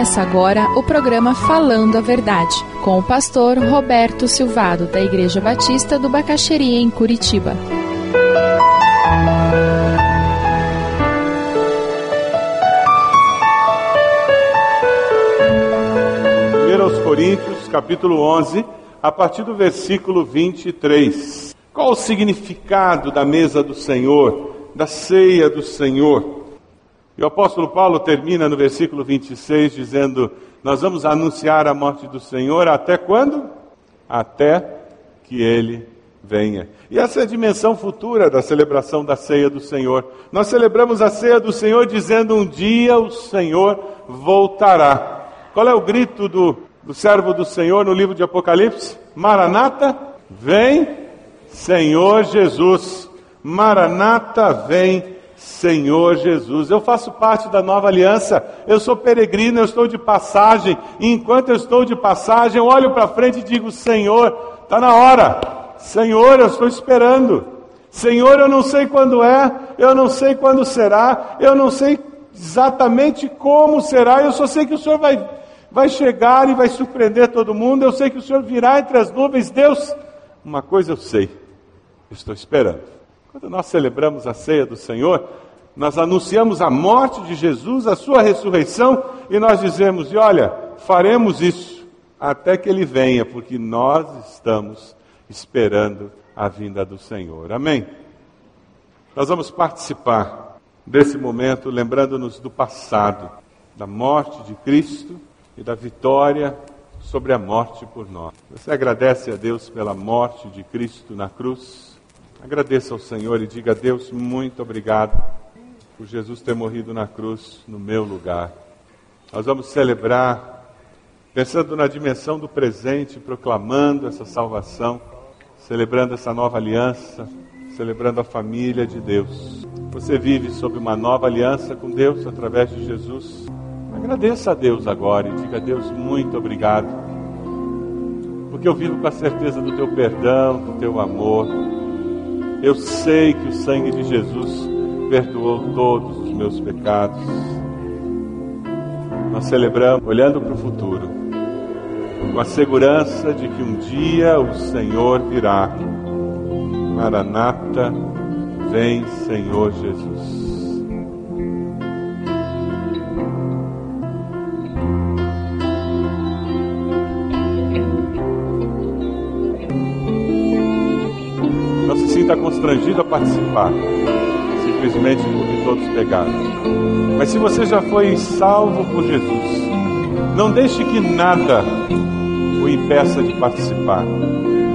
Começa agora o programa Falando a Verdade, com o pastor Roberto Silvado, da Igreja Batista do Bacaxeria, em Curitiba. aos Coríntios, capítulo 11, a partir do versículo 23. Qual o significado da mesa do Senhor, da ceia do Senhor? E o apóstolo Paulo termina no versículo 26 dizendo: Nós vamos anunciar a morte do Senhor até quando? Até que ele venha. E essa é a dimensão futura da celebração da ceia do Senhor. Nós celebramos a ceia do Senhor dizendo: Um dia o Senhor voltará. Qual é o grito do, do servo do Senhor no livro de Apocalipse? Maranata, vem, Senhor Jesus. Maranata, vem, Senhor Jesus. Eu faço parte da nova aliança, eu sou peregrino, eu estou de passagem, e enquanto eu estou de passagem, eu olho para frente e digo: Senhor, está na hora, Senhor, eu estou esperando, Senhor, eu não sei quando é, eu não sei quando será, eu não sei exatamente como será, eu só sei que o Senhor vai, vai chegar e vai surpreender todo mundo, eu sei que o Senhor virá entre as nuvens, Deus, uma coisa eu sei, estou esperando. Quando nós celebramos a ceia do Senhor, nós anunciamos a morte de Jesus, a sua ressurreição, e nós dizemos: e olha, faremos isso até que ele venha, porque nós estamos esperando a vinda do Senhor. Amém? Nós vamos participar desse momento lembrando-nos do passado, da morte de Cristo e da vitória sobre a morte por nós. Você agradece a Deus pela morte de Cristo na cruz? Agradeça ao Senhor e diga a Deus muito obrigado por Jesus ter morrido na cruz no meu lugar. Nós vamos celebrar pensando na dimensão do presente, proclamando essa salvação, celebrando essa nova aliança, celebrando a família de Deus. Você vive sob uma nova aliança com Deus através de Jesus. Agradeça a Deus agora e diga a Deus muito obrigado. Porque eu vivo com a certeza do teu perdão, do teu amor eu sei que o sangue de Jesus perdoou todos os meus pecados. Nós celebramos olhando para o futuro, com a segurança de que um dia o Senhor virá. Maranata, vem Senhor Jesus. Está constrangido a participar, simplesmente porque todos pegaram. Mas se você já foi salvo por Jesus, não deixe que nada o impeça de participar.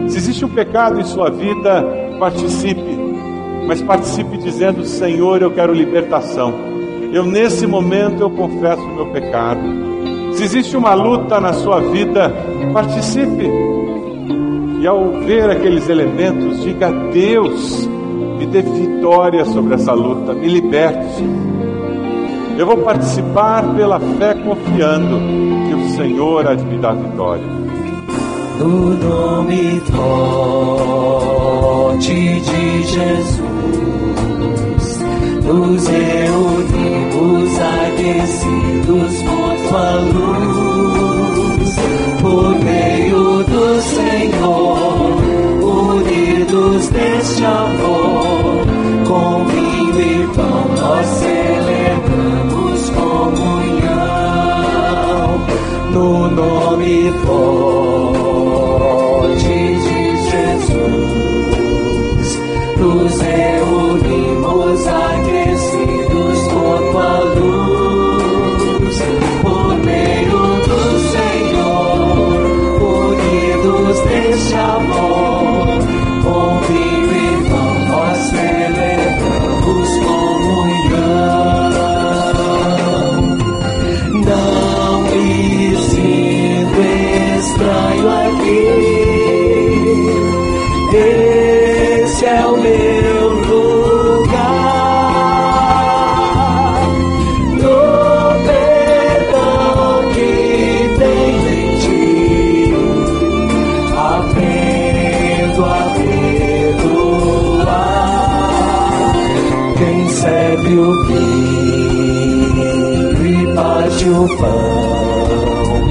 Se existe um pecado em sua vida, participe, mas participe dizendo: Senhor, eu quero libertação. Eu nesse momento eu confesso o meu pecado. Se existe uma luta na sua vida, participe e ao ver aqueles elementos, diga: Deus, me dê vitória sobre essa luta, me liberte. Eu vou participar pela fé, confiando que o Senhor há de me dar vitória. No nome forte de Jesus, nos reunimos aquecidos por tua luz, neste amor, com vinho e pão nós celebramos comunhão, no nome forte de Jesus, nos reunimos aquecidos por tua luz, por meio do Senhor, unidos neste amor, o pão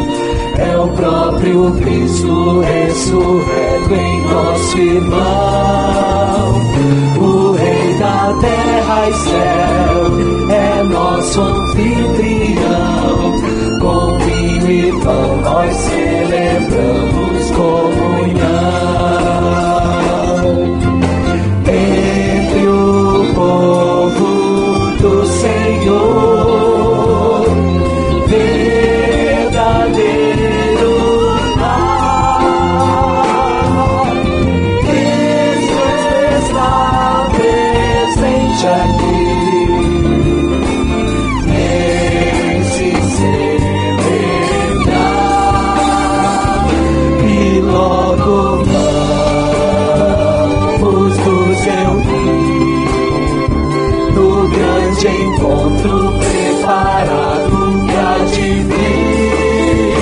É o próprio Cristo ressurreto em nosso irmão. O Rei da terra e céu é nosso anfitrião. Com vinho e pão nós celebramos comunhão. Grande encontro preparado pra te ver.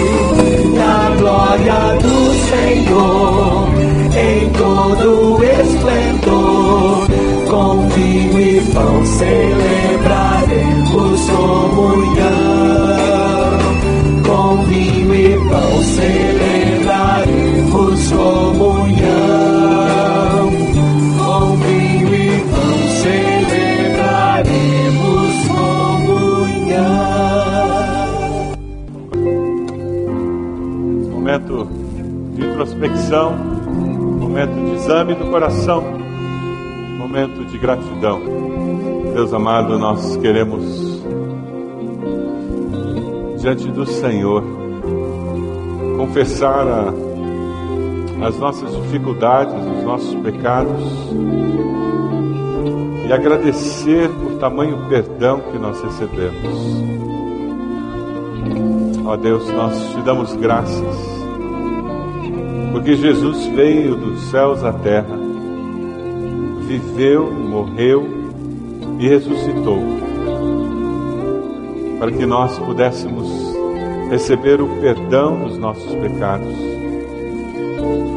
Na glória do Senhor, em todo esplendor, com vinho e pão celebraremos de introspecção, momento de exame do coração, momento de gratidão. Deus amado, nós queremos, diante do Senhor, confessar a- as nossas dificuldades, os nossos pecados e agradecer por tamanho perdão que nós recebemos. Ó Deus, nós te damos graças, porque Jesus veio dos céus à terra, viveu, morreu e ressuscitou, para que nós pudéssemos receber o perdão dos nossos pecados.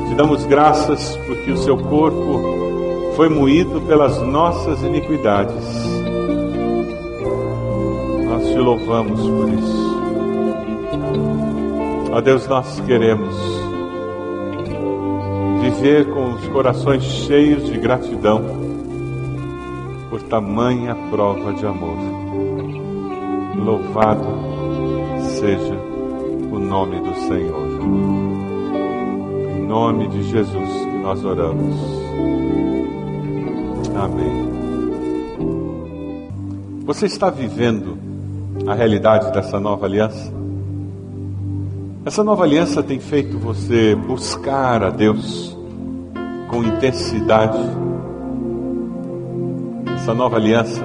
Te damos graças porque o seu corpo foi moído pelas nossas iniquidades. Nós te louvamos por isso. Ó Deus, nós queremos com os corações cheios de gratidão por tamanha prova de amor. Louvado seja o nome do Senhor. Em nome de Jesus que nós oramos. Amém. Você está vivendo a realidade dessa nova aliança? Essa nova aliança tem feito você buscar a Deus com intensidade. Essa nova aliança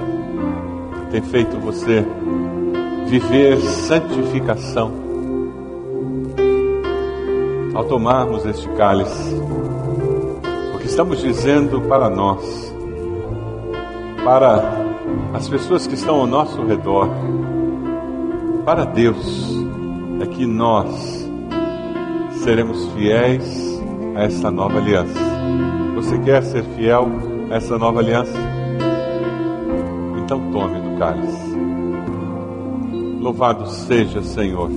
tem feito você viver santificação. Ao tomarmos este cálice, o que estamos dizendo para nós, para as pessoas que estão ao nosso redor, para Deus, é que nós seremos fiéis a essa nova aliança. Você quer ser fiel a essa nova aliança? Então tome do cálice. Louvado seja Senhor,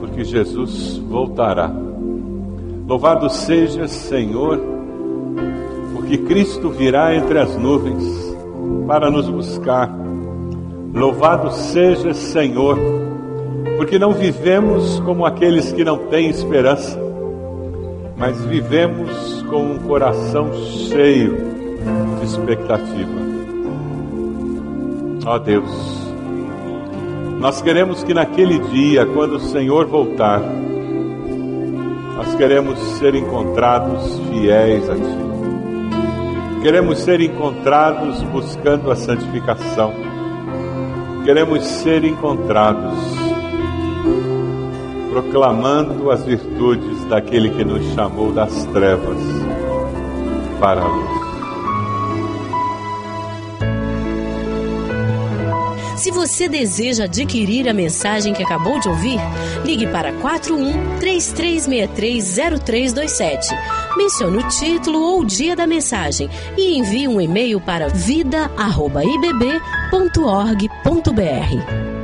porque Jesus voltará. Louvado seja Senhor, porque Cristo virá entre as nuvens para nos buscar. Louvado seja Senhor, porque não vivemos como aqueles que não têm esperança, mas vivemos com um coração cheio de expectativa. Ó Deus, nós queremos que naquele dia, quando o Senhor voltar, nós queremos ser encontrados fiéis a Ti. Queremos ser encontrados buscando a santificação. Queremos ser encontrados proclamando as virtudes daquele que nos chamou das trevas para a luz. Se você deseja adquirir a mensagem que acabou de ouvir, ligue para 41 33630327. Mencione o título ou o dia da mensagem e envie um e-mail para vida@ibb.org.br.